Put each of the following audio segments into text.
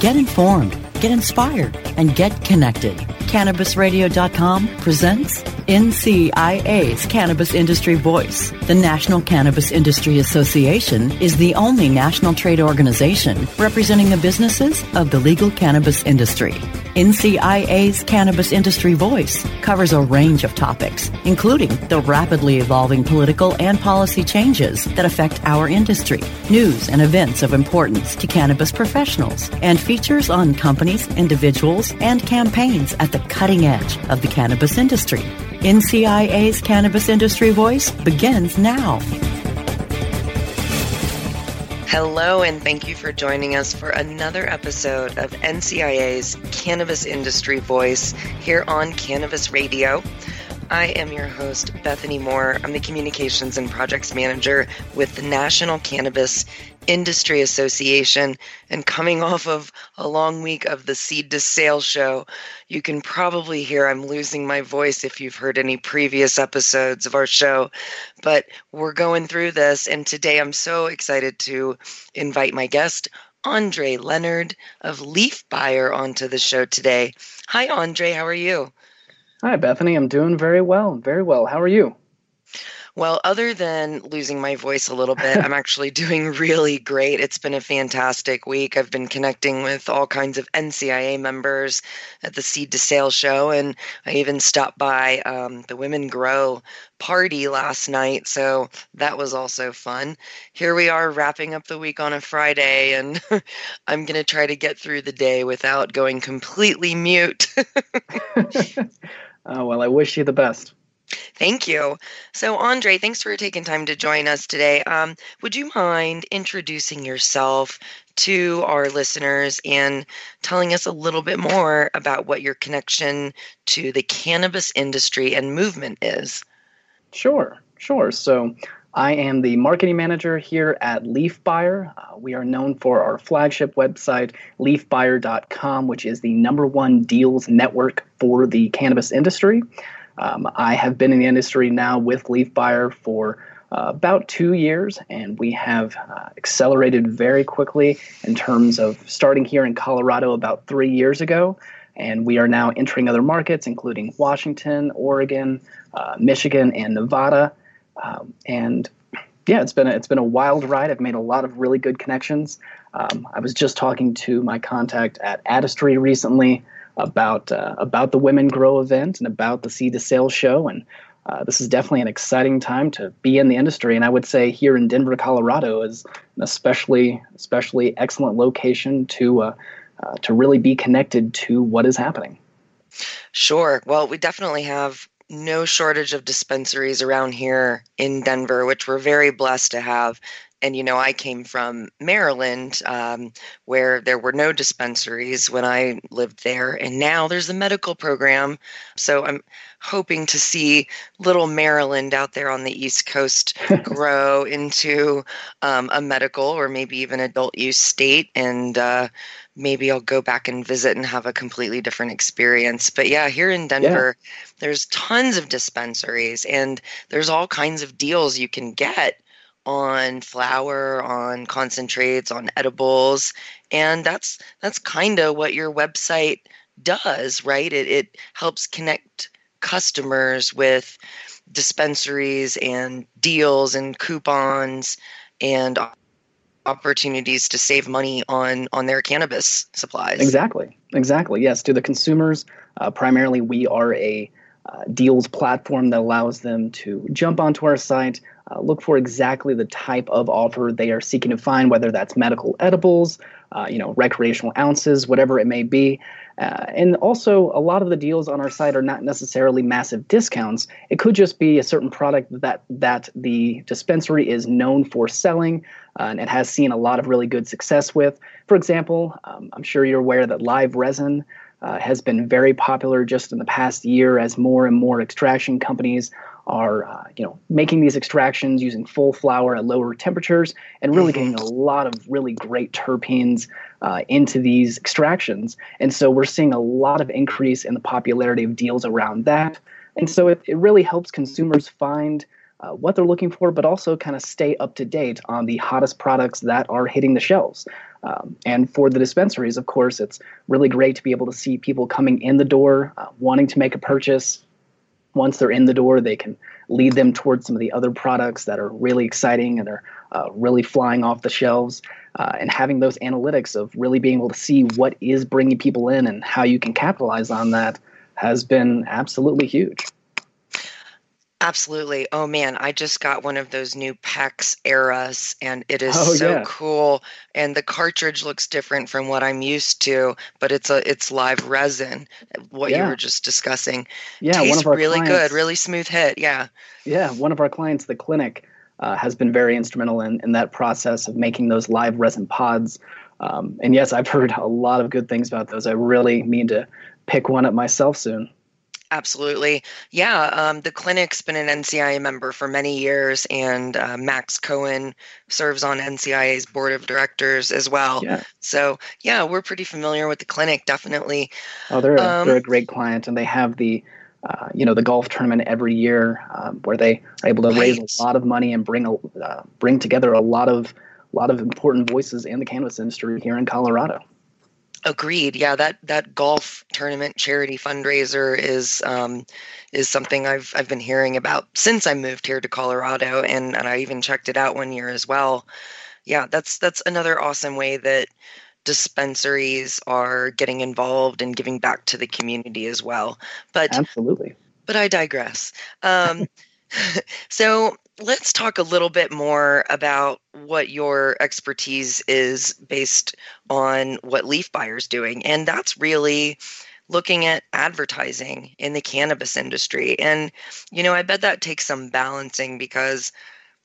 Get informed, get inspired, and get connected. CannabisRadio.com presents NCIA's Cannabis Industry Voice. The National Cannabis Industry Association is the only national trade organization representing the businesses of the legal cannabis industry. NCIA's Cannabis Industry Voice covers a range of topics, including the rapidly evolving political and policy changes that affect our industry, news and events of importance to cannabis professionals, and features on companies, individuals, and campaigns at the cutting edge of the cannabis industry. NCIA's Cannabis Industry Voice begins now. Hello, and thank you for joining us for another episode of NCIA's Cannabis Industry Voice here on Cannabis Radio. I am your host, Bethany Moore. I'm the Communications and Projects Manager with the National Cannabis Industry Association. And coming off of a long week of the Seed to Sale show, you can probably hear I'm losing my voice if you've heard any previous episodes of our show. But we're going through this, and today I'm so excited to invite my guest, Andre Leonard of Leaf Buyer, onto the show today. Hi, Andre. How are you? Hi, Bethany. I'm doing very well. Very well. How are you? Well, other than losing my voice a little bit, I'm actually doing really great. It's been a fantastic week. I've been connecting with all kinds of NCIA members at the Seed to Sale show, and I even stopped by um, the Women Grow party last night. So that was also fun. Here we are wrapping up the week on a Friday, and I'm going to try to get through the day without going completely mute. Uh, well, I wish you the best. Thank you. So, Andre, thanks for taking time to join us today. Um, would you mind introducing yourself to our listeners and telling us a little bit more about what your connection to the cannabis industry and movement is? Sure, sure. So, I am the marketing manager here at Leaf Buyer. Uh, we are known for our flagship website, leafbuyer.com, which is the number one deals network for the cannabis industry. Um, I have been in the industry now with Leaf Buyer for uh, about two years, and we have uh, accelerated very quickly in terms of starting here in Colorado about three years ago. And we are now entering other markets, including Washington, Oregon, uh, Michigan, and Nevada. Um, and yeah, it's been a, it's been a wild ride. I've made a lot of really good connections. Um, I was just talking to my contact at Adistry recently about uh, about the Women Grow event and about the Seed to Sale show, and uh, this is definitely an exciting time to be in the industry. And I would say here in Denver, Colorado, is an especially especially excellent location to uh, uh, to really be connected to what is happening. Sure. Well, we definitely have no shortage of dispensaries around here in Denver, which we're very blessed to have. And, you know, I came from Maryland, um, where there were no dispensaries when I lived there. And now there's a medical program. So I'm hoping to see little Maryland out there on the East Coast grow into um, a medical or maybe even adult use state. And, uh, maybe I'll go back and visit and have a completely different experience. But yeah, here in Denver, yeah. there's tons of dispensaries and there's all kinds of deals you can get on flower, on concentrates, on edibles. And that's that's kind of what your website does, right? It it helps connect customers with dispensaries and deals and coupons and opportunities to save money on on their cannabis supplies. Exactly. Exactly. Yes. To the consumers, uh, primarily, we are a uh, deals platform that allows them to jump onto our site, uh, look for exactly the type of offer they are seeking to find, whether that's medical edibles, uh, you know, recreational ounces, whatever it may be. Uh, and also, a lot of the deals on our site are not necessarily massive discounts. It could just be a certain product that that the dispensary is known for selling uh, and it has seen a lot of really good success with. For example, um, I'm sure you're aware that live resin uh, has been very popular just in the past year as more and more extraction companies are uh, you know making these extractions using full flower at lower temperatures and really getting a lot of really great terpenes uh, into these extractions. And so we're seeing a lot of increase in the popularity of deals around that. And so it, it really helps consumers find uh, what they're looking for, but also kind of stay up to date on the hottest products that are hitting the shelves. Um, and for the dispensaries, of course, it's really great to be able to see people coming in the door, uh, wanting to make a purchase, once they're in the door, they can lead them towards some of the other products that are really exciting and are uh, really flying off the shelves. Uh, and having those analytics of really being able to see what is bringing people in and how you can capitalize on that has been absolutely huge. Absolutely. Oh man, I just got one of those new PAX eras and it is oh, so yeah. cool. And the cartridge looks different from what I'm used to, but it's a it's live resin, what yeah. you were just discussing. Yeah, Tastes one of our really clients, good, really smooth hit. Yeah. Yeah. One of our clients, the clinic, uh, has been very instrumental in, in that process of making those live resin pods. Um, and yes, I've heard a lot of good things about those. I really mean to pick one up myself soon. Absolutely. Yeah. Um, the clinic's been an NCIA member for many years, and uh, Max Cohen serves on NCIA's board of directors as well. Yeah. So, yeah, we're pretty familiar with the clinic, definitely. Oh, they're, um, they're a great client, and they have the uh, you know the golf tournament every year um, where they are able to right. raise a lot of money and bring a, uh, bring together a lot of a lot of important voices in the cannabis industry here in Colorado. Agreed. Yeah, that that golf tournament charity fundraiser is um, is something I've I've been hearing about since I moved here to Colorado, and and I even checked it out one year as well. Yeah, that's that's another awesome way that dispensaries are getting involved and giving back to the community as well. But absolutely. But I digress. Um, so let's talk a little bit more about what your expertise is based on what Leaf Buyer's doing. And that's really looking at advertising in the cannabis industry. And, you know, I bet that takes some balancing because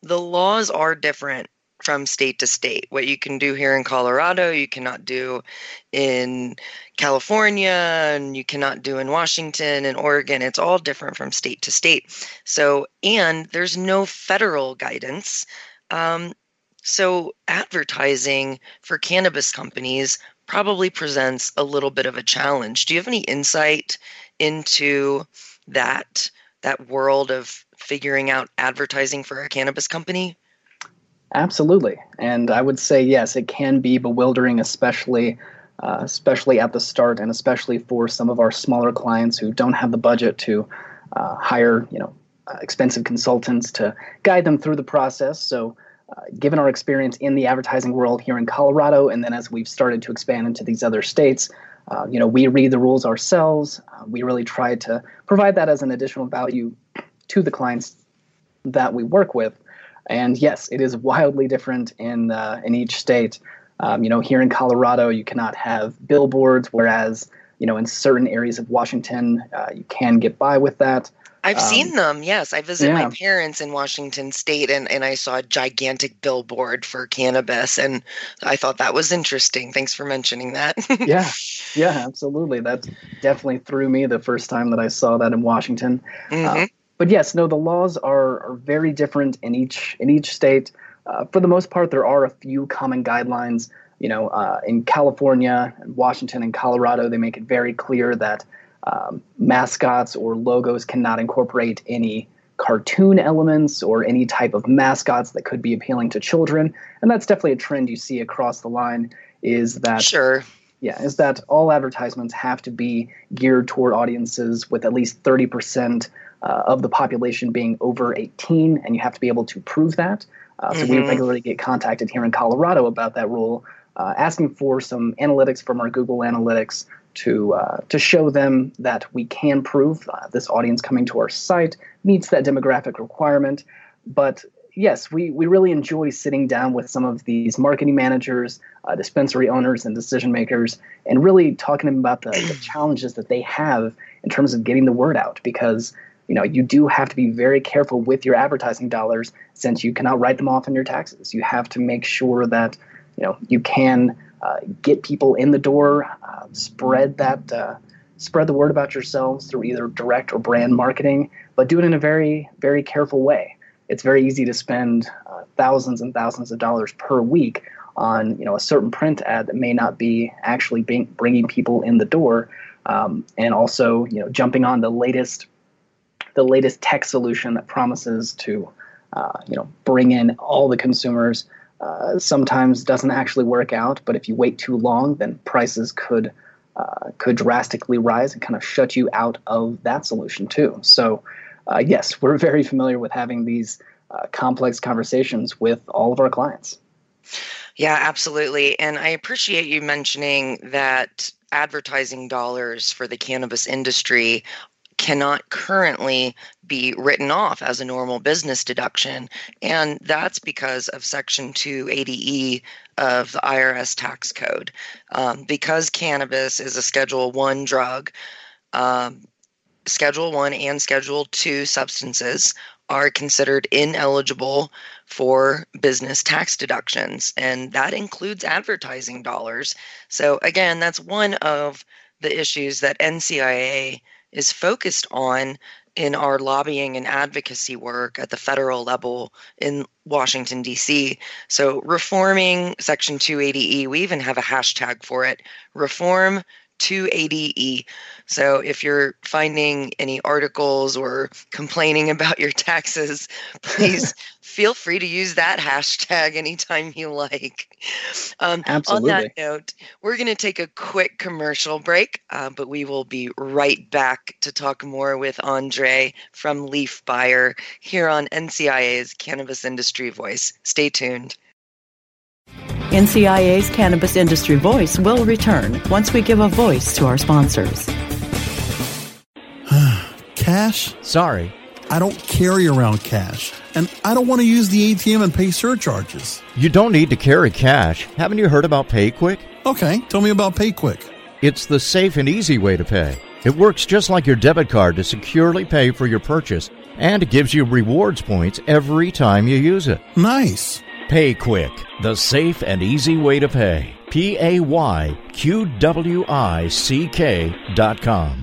the laws are different from state to state. What you can do here in Colorado, you cannot do in California, and you cannot do in Washington and Oregon. It's all different from state to state. So, and there's no federal guidance. Um, so, advertising for cannabis companies probably presents a little bit of a challenge. Do you have any insight into that that world of figuring out advertising for a cannabis company? Absolutely, and I would say yes, it can be bewildering, especially uh, especially at the start, and especially for some of our smaller clients who don't have the budget to uh, hire, you know, uh, expensive consultants to guide them through the process. So, uh, given our experience in the advertising world here in Colorado, and then as we've started to expand into these other states, uh, you know, we read the rules ourselves. Uh, we really try to provide that as an additional value to the clients that we work with. And yes, it is wildly different in uh, in each state. Um, you know, here in Colorado, you cannot have billboards, whereas you know in certain areas of Washington, uh, you can get by with that. I've um, seen them. Yes, I visited yeah. my parents in Washington State, and, and I saw a gigantic billboard for cannabis, and I thought that was interesting. Thanks for mentioning that. yeah, yeah, absolutely. That definitely threw me the first time that I saw that in Washington. Mm-hmm. Uh, but yes, no, the laws are, are very different in each in each state. Uh, for the most part, there are a few common guidelines. You know, uh, in California, and Washington, and Colorado, they make it very clear that um, mascots or logos cannot incorporate any cartoon elements or any type of mascots that could be appealing to children and that's definitely a trend you see across the line is that sure yeah is that all advertisements have to be geared toward audiences with at least 30% uh, of the population being over 18 and you have to be able to prove that uh, so mm-hmm. we regularly get contacted here in colorado about that rule uh, asking for some analytics from our google analytics to uh, to show them that we can prove uh, this audience coming to our site meets that demographic requirement. But yes, we, we really enjoy sitting down with some of these marketing managers, uh, dispensary owners, and decision makers, and really talking to them about the, the challenges that they have in terms of getting the word out. Because you know you do have to be very careful with your advertising dollars since you cannot write them off in your taxes. You have to make sure that you know you can uh, get people in the door, uh, spread that, uh, spread the word about yourselves through either direct or brand marketing, but do it in a very, very careful way. It's very easy to spend uh, thousands and thousands of dollars per week on, you know, a certain print ad that may not be actually being, bringing people in the door, um, and also, you know, jumping on the latest, the latest tech solution that promises to, uh, you know, bring in all the consumers uh, sometimes doesn't actually work out. But if you wait too long, then prices could uh, could drastically rise and kind of shut you out of that solution too. So, uh, yes, we're very familiar with having these uh, complex conversations with all of our clients. Yeah, absolutely. And I appreciate you mentioning that advertising dollars for the cannabis industry cannot currently be written off as a normal business deduction. And that's because of Section 280E of the IRS tax code. Um, because cannabis is a Schedule 1 drug, um, Schedule 1 and Schedule 2 substances are considered ineligible for business tax deductions, and that includes advertising dollars. So, again, that's one of the issues that NCIA is focused on in our lobbying and advocacy work at the federal level in Washington, D.C. So, reforming Section 280E, we even have a hashtag for it reform 280E. So if you're finding any articles or complaining about your taxes, please feel free to use that hashtag anytime you like. Um, Absolutely. On that note, we're going to take a quick commercial break, uh, but we will be right back to talk more with Andre from Leaf Buyer here on NCIA's Cannabis Industry Voice. Stay tuned. NCIA's Cannabis Industry Voice will return once we give a voice to our sponsors. cash? Sorry. I don't carry around cash, and I don't want to use the ATM and pay surcharges. You don't need to carry cash. Haven't you heard about PayQwick? Okay, tell me about PayQwick. It's the safe and easy way to pay. It works just like your debit card to securely pay for your purchase, and it gives you rewards points every time you use it. Nice. PayQwick, the safe and easy way to pay. P A Y Q W I C K dot com.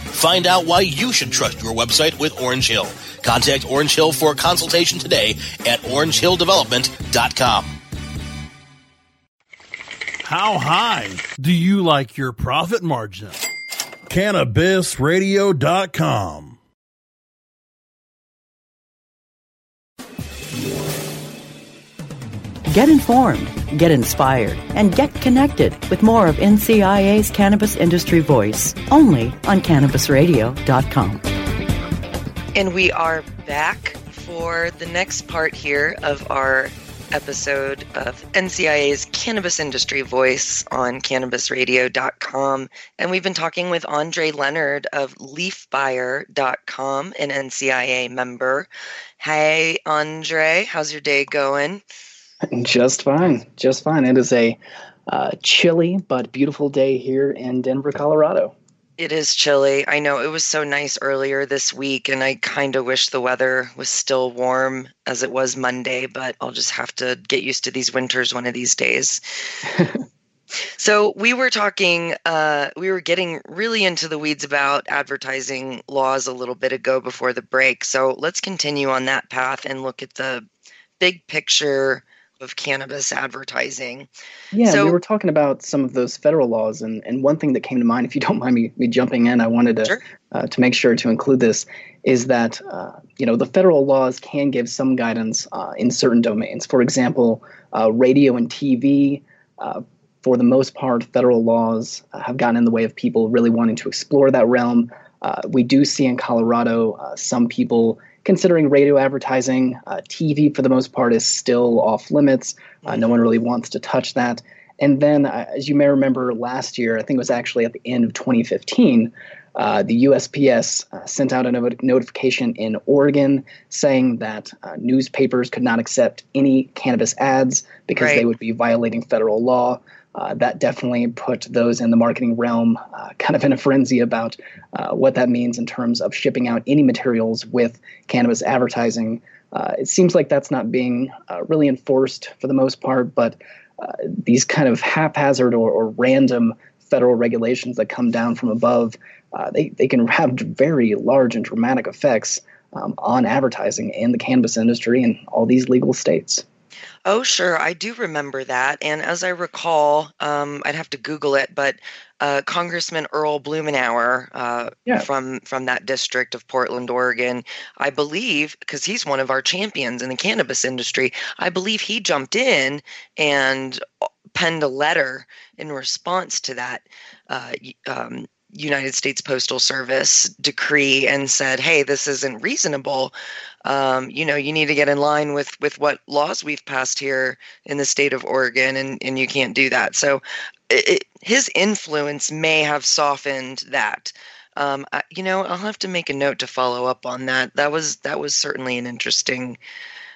Find out why you should trust your website with Orange Hill. Contact Orange Hill for a consultation today at orangehilldevelopment.com. How high do you like your profit margin? CannabisRadio.com. Get informed, get inspired, and get connected with more of NCIA's Cannabis Industry Voice only on CannabisRadio.com. And we are back for the next part here of our episode of NCIA's Cannabis Industry Voice on CannabisRadio.com. And we've been talking with Andre Leonard of LeafBuyer.com, an NCIA member. Hey, Andre, how's your day going? Just fine, just fine. It is a uh, chilly but beautiful day here in Denver, Colorado. It is chilly. I know it was so nice earlier this week, and I kind of wish the weather was still warm as it was Monday, but I'll just have to get used to these winters one of these days. so, we were talking, uh, we were getting really into the weeds about advertising laws a little bit ago before the break. So, let's continue on that path and look at the big picture of cannabis advertising. Yeah, so, we were talking about some of those federal laws, and, and one thing that came to mind, if you don't mind me, me jumping in, I wanted to sure. uh, to make sure to include this, is that uh, you know the federal laws can give some guidance uh, in certain domains. For example, uh, radio and TV. Uh, for the most part, federal laws have gotten in the way of people really wanting to explore that realm. Uh, we do see in Colorado some people considering radio advertising. Uh, TV, for the most part, is still off limits. Uh, no one really wants to touch that. And then, uh, as you may remember last year, I think it was actually at the end of 2015, uh, the USPS uh, sent out a no- notification in Oregon saying that uh, newspapers could not accept any cannabis ads because right. they would be violating federal law uh, that definitely put those in the marketing realm uh, kind of in a frenzy about uh, what that means in terms of shipping out any materials with cannabis advertising. Uh, it seems like that's not being uh, really enforced for the most part, but uh, these kind of haphazard or, or, random federal regulations that come down from above, they, they can have very large and dramatic effects um, on advertising in the cannabis industry in all these legal states. Oh, sure. I do remember that. And as I recall, um, I'd have to Google it, but uh, Congressman Earl Blumenauer uh, yeah. from from that district of Portland, Oregon, I believe, because he's one of our champions in the cannabis industry, I believe he jumped in and uh, penned a letter in response to that uh, um, United States Postal Service decree and said, "Hey, this isn't reasonable. Um, you know, you need to get in line with with what laws we've passed here in the state of Oregon, and and you can't do that." So, it, his influence may have softened that. Um, I, you know, I'll have to make a note to follow up on that. That was that was certainly an interesting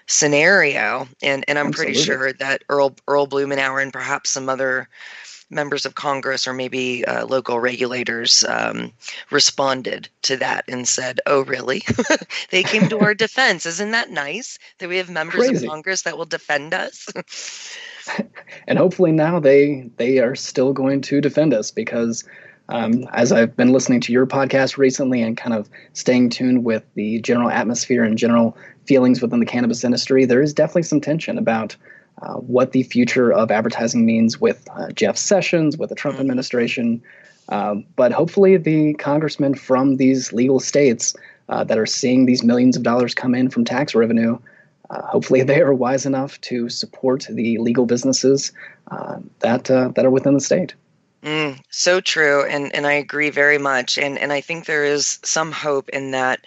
scenario, and and I'm Absolutely. pretty sure that Earl Earl Blumenauer and perhaps some other members of Congress or maybe uh, local regulators um, responded to that and said, "Oh, really? they came to our defense. Isn't that nice that we have members Crazy. of Congress that will defend us?" and hopefully now they they are still going to defend us because. Um, as I've been listening to your podcast recently and kind of staying tuned with the general atmosphere and general feelings within the cannabis industry, there is definitely some tension about uh, what the future of advertising means with uh, Jeff Sessions, with the Trump mm-hmm. administration. Um, but hopefully, the congressmen from these legal states uh, that are seeing these millions of dollars come in from tax revenue, uh, hopefully, they are wise enough to support the legal businesses uh, that that are within the state. Mm, so true, and and I agree very much, and and I think there is some hope in that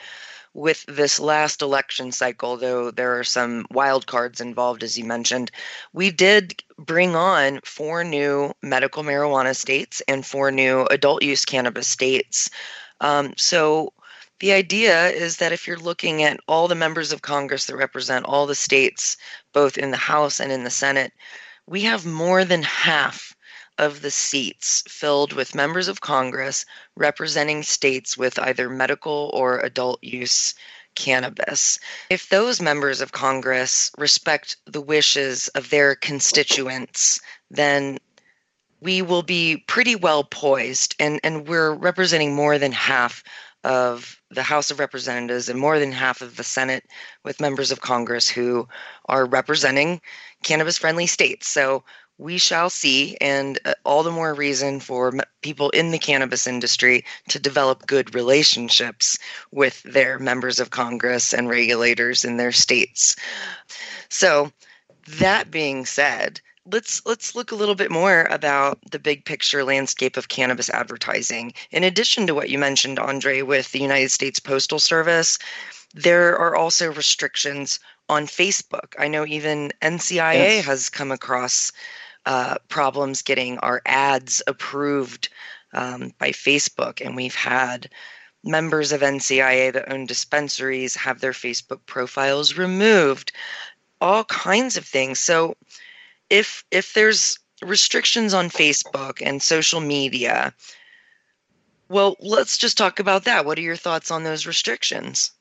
with this last election cycle, though there are some wild cards involved, as you mentioned, we did bring on four new medical marijuana states and four new adult use cannabis states. Um, so The idea is that if you're looking at all the members of Congress that represent all the states, both in the House and in the Senate, we have more than half of the seats filled with members of Congress representing states with either medical or adult use cannabis. If those members of Congress respect the wishes of their constituents, then we will be pretty well poised and, and we're representing more than half of the House of Representatives and more than half of the Senate with members of Congress who are representing cannabis friendly states. So we shall see, and uh, all the more reason for people in the cannabis industry to develop good relationships with their members of Congress and regulators in their states. So, that being said, let's let's look a little bit more about the big picture landscape of cannabis advertising. In addition to what you mentioned, Andre, with the United States Postal Service, there are also restrictions on Facebook. I know even NCIA yes. has come across uh, problems getting our ads approved um, by Facebook, and we've had members of NCIA that own dispensaries have their Facebook profiles removed. All kinds of things. So if if there's restrictions on Facebook and social media, well, let's just talk about that. What are your thoughts on those restrictions?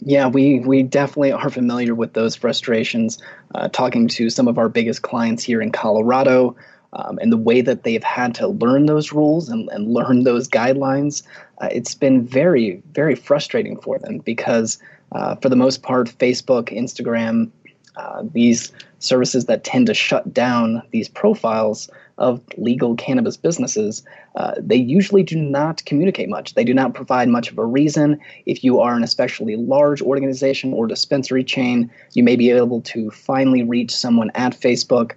Yeah, we we definitely are familiar with those frustrations. Uh, talking to some of our biggest clients here in Colorado, um, and the way that they've had to learn those rules and, and learn those guidelines, uh, it's been very very frustrating for them because uh, for the most part, Facebook, Instagram, uh, these services that tend to shut down these profiles of legal cannabis businesses, uh, they usually do not communicate much. They do not provide much of a reason. If you are an especially large organization or dispensary chain, you may be able to finally reach someone at Facebook.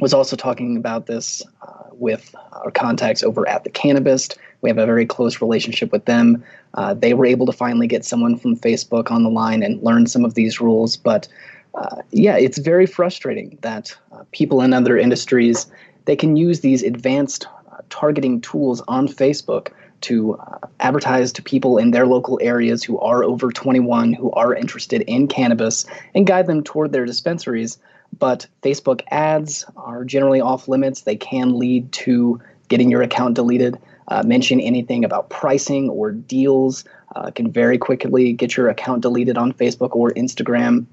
Was also talking about this uh, with our contacts over at the Cannabist. We have a very close relationship with them. Uh, they were able to finally get someone from Facebook on the line and learn some of these rules, but uh, yeah, it's very frustrating that uh, people in other industries they can use these advanced uh, targeting tools on Facebook to uh, advertise to people in their local areas who are over 21 who are interested in cannabis and guide them toward their dispensaries. But Facebook ads are generally off limits. They can lead to getting your account deleted. Uh, mention anything about pricing or deals uh, can very quickly get your account deleted on Facebook or Instagram.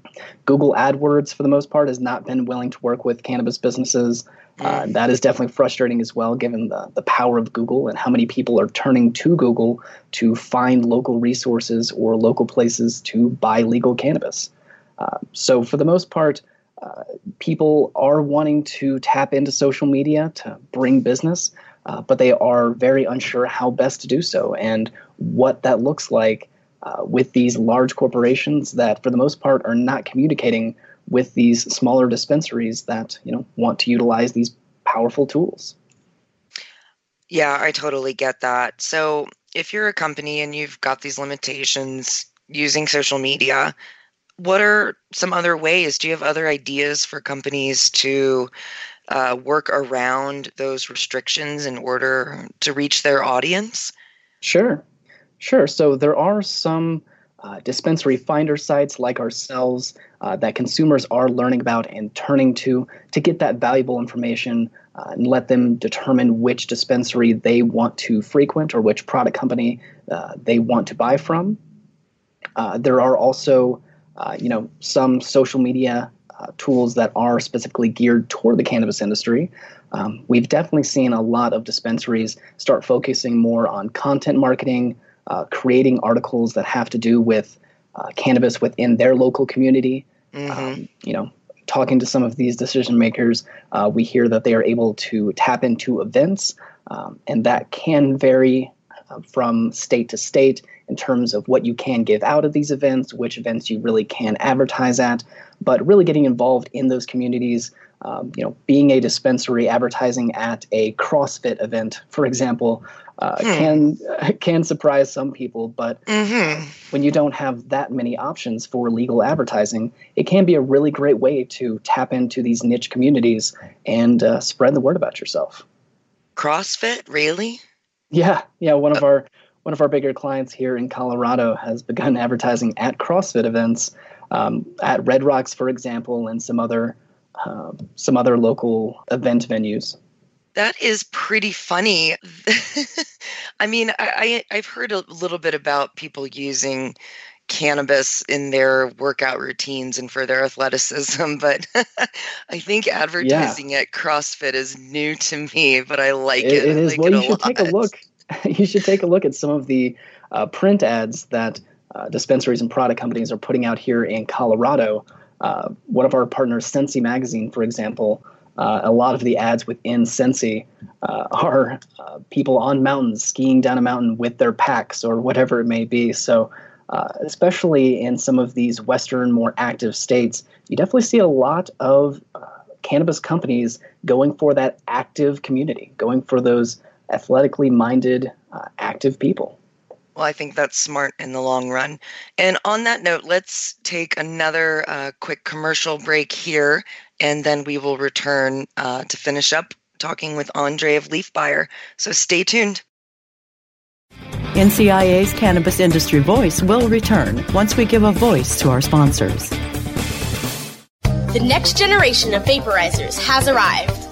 Google AdWords, for the most part, has not been willing to work with cannabis businesses. Uh, that is definitely frustrating as well, given the, the power of Google and how many people are turning to Google to find local resources or local places to buy legal cannabis. Uh, so, for the most part, uh, people are wanting to tap into social media to bring business uh, but they are very unsure how best to do so and what that looks like uh, with these large corporations that, for the most part, are not communicating with these smaller dispensaries that you know want to utilize these powerful tools. Yeah, I totally get that. So, if you're a company and you've got these limitations using social media, what are some other ways? Do you have other ideas for companies to uh, work around those restrictions in order to reach their audience? Sure, sure. So there are some uh, dispensary finder sites like ourselves uh, that consumers are learning about and turning to to get that valuable information uh, and let them determine which dispensary they want to frequent or which product company uh, they want to buy from. Uh, there are also, uh, you know, some social media tools that are specifically geared toward the cannabis industry. Um, we've definitely seen a lot of dispensaries start focusing more on content marketing, uh, creating articles that have to do with uh, cannabis within their local community. Mm-hmm. Um, you know, talking to some of these decision makers, uh, we hear that they are able to tap into events, um, and that can vary uh, from state to state in terms of what you can give out of these events, which events you really can advertise at, but really getting involved in those communities. Um, you know, being a dispensary advertising at a CrossFit event, for example, uh, hmm. can can surprise some people. But mm-hmm. when you don't have that many options for legal advertising, it can be a really great way to tap into these niche communities and uh, spread the word about yourself. CrossFit, really? Yeah, yeah. One of uh, our one of our bigger clients here in Colorado has begun advertising at CrossFit events, um, at Red Rocks, for example, and some other uh, some other local event venues. That is pretty funny. I mean, I, I, have heard a little bit about people using cannabis in their workout routines and for their athleticism, but I think advertising yeah. at CrossFit is new to me, but I like it. It, it is. Like well, you should lot. take a look. you should take a look at some of the uh, print ads that uh, dispensaries and product companies are putting out here in Colorado. Uh, one of our partners, Sensi Magazine, for example, uh, a lot of the ads within Sensi uh, are uh, people on mountains skiing down a mountain with their packs or whatever it may be. So, uh, especially in some of these Western, more active states, you definitely see a lot of uh, cannabis companies going for that active community, going for those athletically minded, uh, active people. Well, I think that's smart in the long run. And on that note, let's take another uh, quick commercial break here, and then we will return uh, to finish up talking with Andre of Leaf Buyer. So stay tuned. NCIA's Cannabis Industry Voice will return once we give a voice to our sponsors. The next generation of vaporizers has arrived.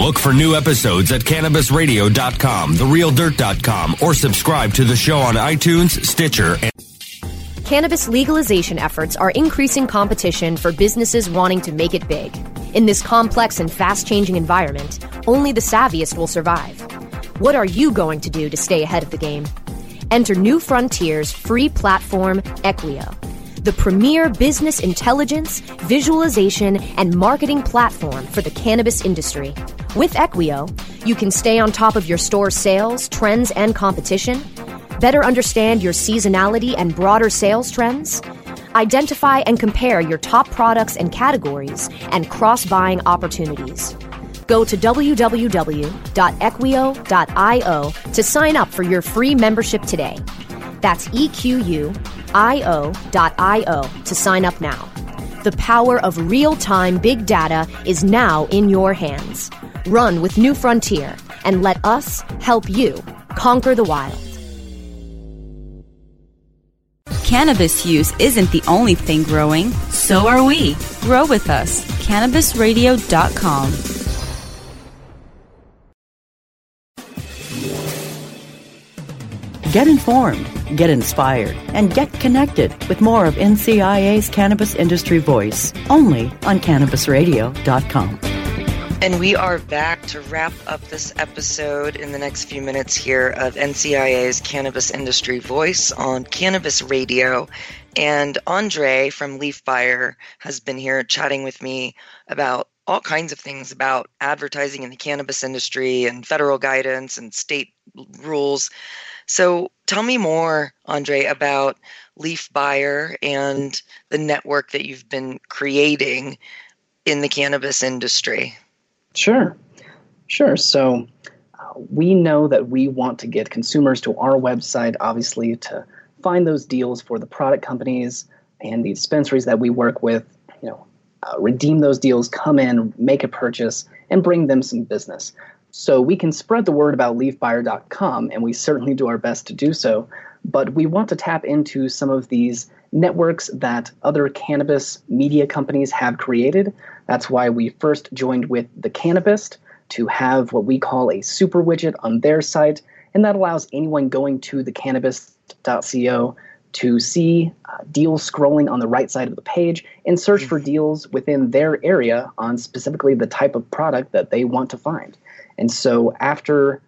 Look for new episodes at cannabisradio.com, therealdirt.com, or subscribe to the show on iTunes, Stitcher, and Cannabis legalization efforts are increasing competition for businesses wanting to make it big. In this complex and fast changing environment, only the savviest will survive. What are you going to do to stay ahead of the game? Enter New Frontiers free platform Equio the premier business intelligence, visualization, and marketing platform for the cannabis industry. With Equio, you can stay on top of your store's sales, trends, and competition, better understand your seasonality and broader sales trends, identify and compare your top products and categories, and cross buying opportunities. Go to www.equio.io to sign up for your free membership today. That's EQU io.io to sign up now. The power of real time big data is now in your hands. Run with New Frontier and let us help you conquer the wild. Cannabis use isn't the only thing growing, so are we. Grow with us. CannabisRadio.com. Get informed, get inspired, and get connected with more of NCIA's Cannabis Industry Voice only on CannabisRadio.com. And we are back to wrap up this episode in the next few minutes here of NCIA's Cannabis Industry Voice on Cannabis Radio. And Andre from Leaf Buyer has been here chatting with me about all kinds of things about advertising in the cannabis industry and federal guidance and state rules. So tell me more, Andre, about Leaf Buyer and the network that you've been creating in the cannabis industry. Sure, sure. So uh, we know that we want to get consumers to our website, obviously, to find those deals for the product companies and the dispensaries that we work with. Uh, redeem those deals, come in, make a purchase, and bring them some business. So we can spread the word about leafbuyer.com, and we certainly do our best to do so. But we want to tap into some of these networks that other cannabis media companies have created. That's why we first joined with The Cannabist to have what we call a super widget on their site, and that allows anyone going to thecannabist.co to see uh, deals scrolling on the right side of the page and search for deals within their area on specifically the type of product that they want to find. And so after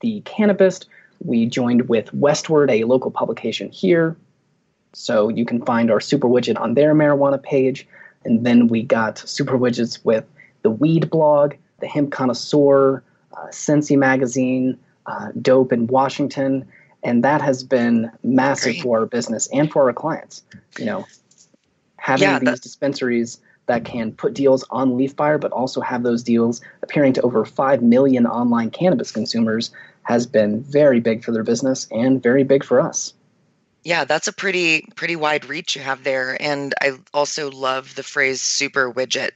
the Cannabist, we joined with Westword, a local publication here. So you can find our super widget on their marijuana page. And then we got super widgets with the Weed blog, the Hemp Connoisseur, uh, Sensi Magazine, uh, Dope in Washington, and that has been massive Great. for our business and for our clients. You know, having yeah, these dispensaries that can put deals on LeafBuyer, but also have those deals appearing to over five million online cannabis consumers has been very big for their business and very big for us. Yeah, that's a pretty pretty wide reach you have there, and I also love the phrase "super widget."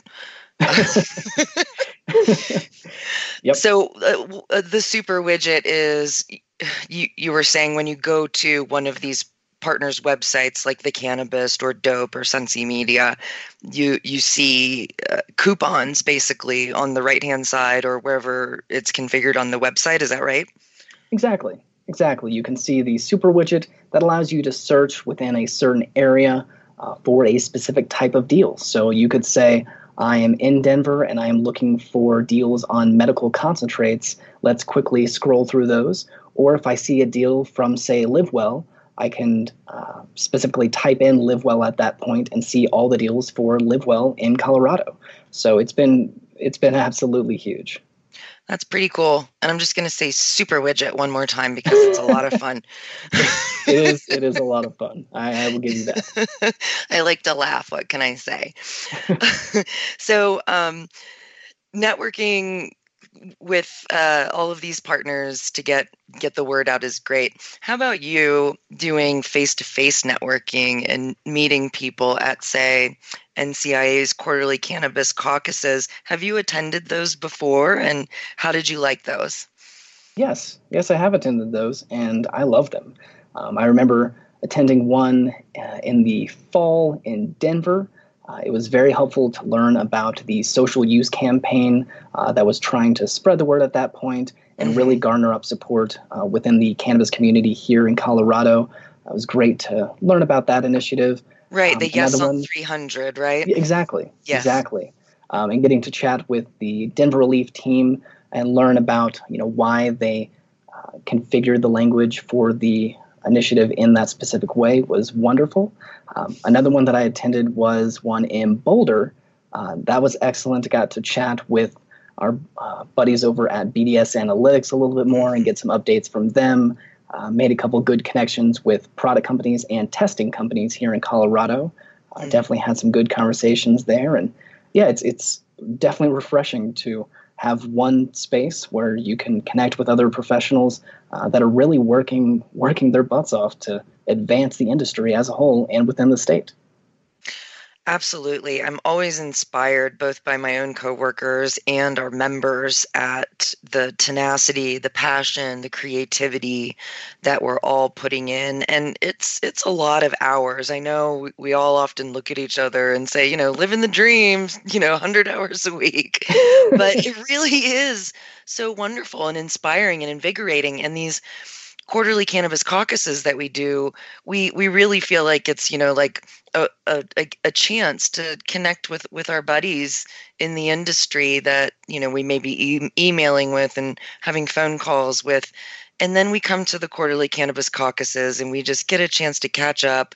yep. So uh, uh, the super widget is you you were saying when you go to one of these partners websites like the Cannabist or dope or Sensi Media you you see uh, coupons basically on the right hand side or wherever it's configured on the website. Is that right? Exactly. Exactly. You can see the super widget that allows you to search within a certain area uh, for a specific type of deal. So you could say I am in Denver and I am looking for deals on medical concentrates. Let's quickly scroll through those. Or if I see a deal from, say, LiveWell, I can uh, specifically type in LiveWell at that point and see all the deals for LiveWell in Colorado. So it's been it's been absolutely huge. That's pretty cool. And I'm just going to say super widget one more time because it's a lot of fun. it is it is a lot of fun. I, I will give you that. I like to laugh. What can I say? so, um, networking with uh, all of these partners to get get the word out is great. How about you doing face to face networking and meeting people at say NCIA's quarterly cannabis caucuses? Have you attended those before, and how did you like those? Yes, yes, I have attended those, and I love them. Um, I remember attending one uh, in the fall in Denver. Uh, it was very helpful to learn about the social use campaign uh, that was trying to spread the word at that point and really mm-hmm. garner up support uh, within the cannabis community here in Colorado. It was great to learn about that initiative. Right, um, the Yes on 300, right? Exactly, yes. exactly. Um, and getting to chat with the Denver Relief team and learn about you know why they uh, configured the language for the initiative in that specific way was wonderful. Um, another one that I attended was one in Boulder. Uh, that was excellent. I got to chat with our uh, buddies over at BDS Analytics a little bit more and get some updates from them. Uh, made a couple good connections with product companies and testing companies here in Colorado. Uh, mm. Definitely had some good conversations there, and yeah, it's it's definitely refreshing to have one space where you can connect with other professionals uh, that are really working working their butts off to advance the industry as a whole and within the state. Absolutely. I'm always inspired both by my own coworkers and our members at the tenacity, the passion, the creativity that we're all putting in. And it's it's a lot of hours. I know we all often look at each other and say, you know, living the dream, you know, 100 hours a week. but it really is so wonderful and inspiring and invigorating and these quarterly cannabis caucuses that we do, we we really feel like it's you know like a, a, a chance to connect with with our buddies in the industry that you know we may be e- emailing with and having phone calls with. And then we come to the quarterly cannabis caucuses and we just get a chance to catch up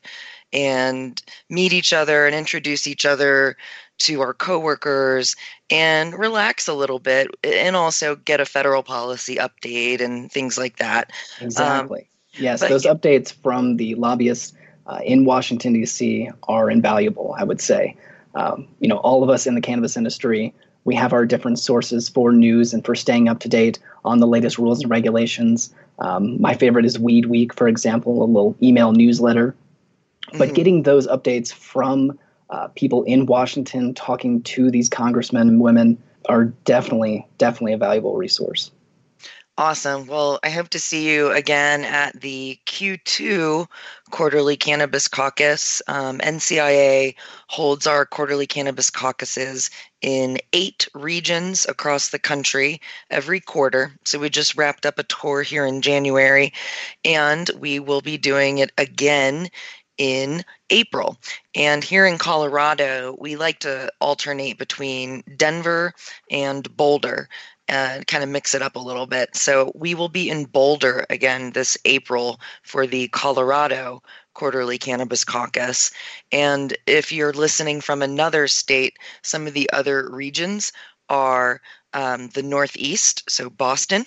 and meet each other and introduce each other to our coworkers and relax a little bit and also get a federal policy update and things like that. Exactly. Um, yes, those updates from the lobbyists uh, in Washington, D.C. are invaluable, I would say. Um, you know, all of us in the cannabis industry, we have our different sources for news and for staying up to date on the latest rules and regulations. Um, my favorite is Weed Week, for example, a little email newsletter. But mm-hmm. getting those updates from uh, people in Washington talking to these congressmen and women are definitely, definitely a valuable resource. Awesome. Well, I hope to see you again at the Q2 Quarterly Cannabis Caucus. Um, NCIA holds our quarterly cannabis caucuses in eight regions across the country every quarter. So we just wrapped up a tour here in January, and we will be doing it again in April. And here in Colorado, we like to alternate between Denver and Boulder and kind of mix it up a little bit. So we will be in Boulder again this April for the Colorado Quarterly Cannabis Caucus. And if you're listening from another state, some of the other regions are um, the Northeast, so Boston.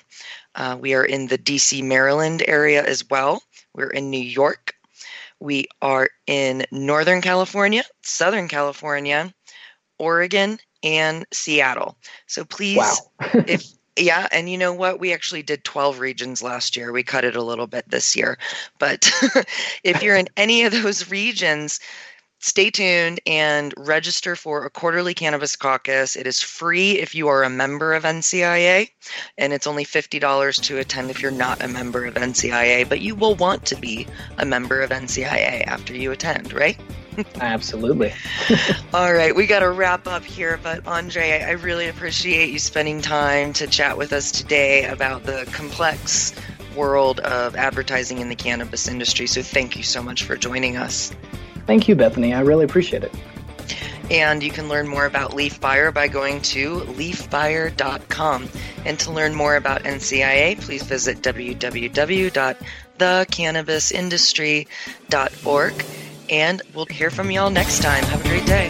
Uh, we are in the DC, Maryland area as well. We're in New York. We are in Northern California, Southern California, Oregon, and Seattle. So please, wow. if yeah, and you know what? We actually did 12 regions last year. We cut it a little bit this year. But if you're in any of those regions, stay tuned and register for a quarterly cannabis caucus. It is free if you are a member of NCIA, and it's only $50 to attend if you're not a member of NCIA, but you will want to be a member of NCIA after you attend, right? Absolutely. All right, we got to wrap up here, but Andre, I really appreciate you spending time to chat with us today about the complex world of advertising in the cannabis industry. So thank you so much for joining us. Thank you, Bethany. I really appreciate it. And you can learn more about LeafBuyer by going to leafbuyer.com. And to learn more about NCIA, please visit www.thecannabisindustry.org. And we'll hear from y'all next time. Have a great day.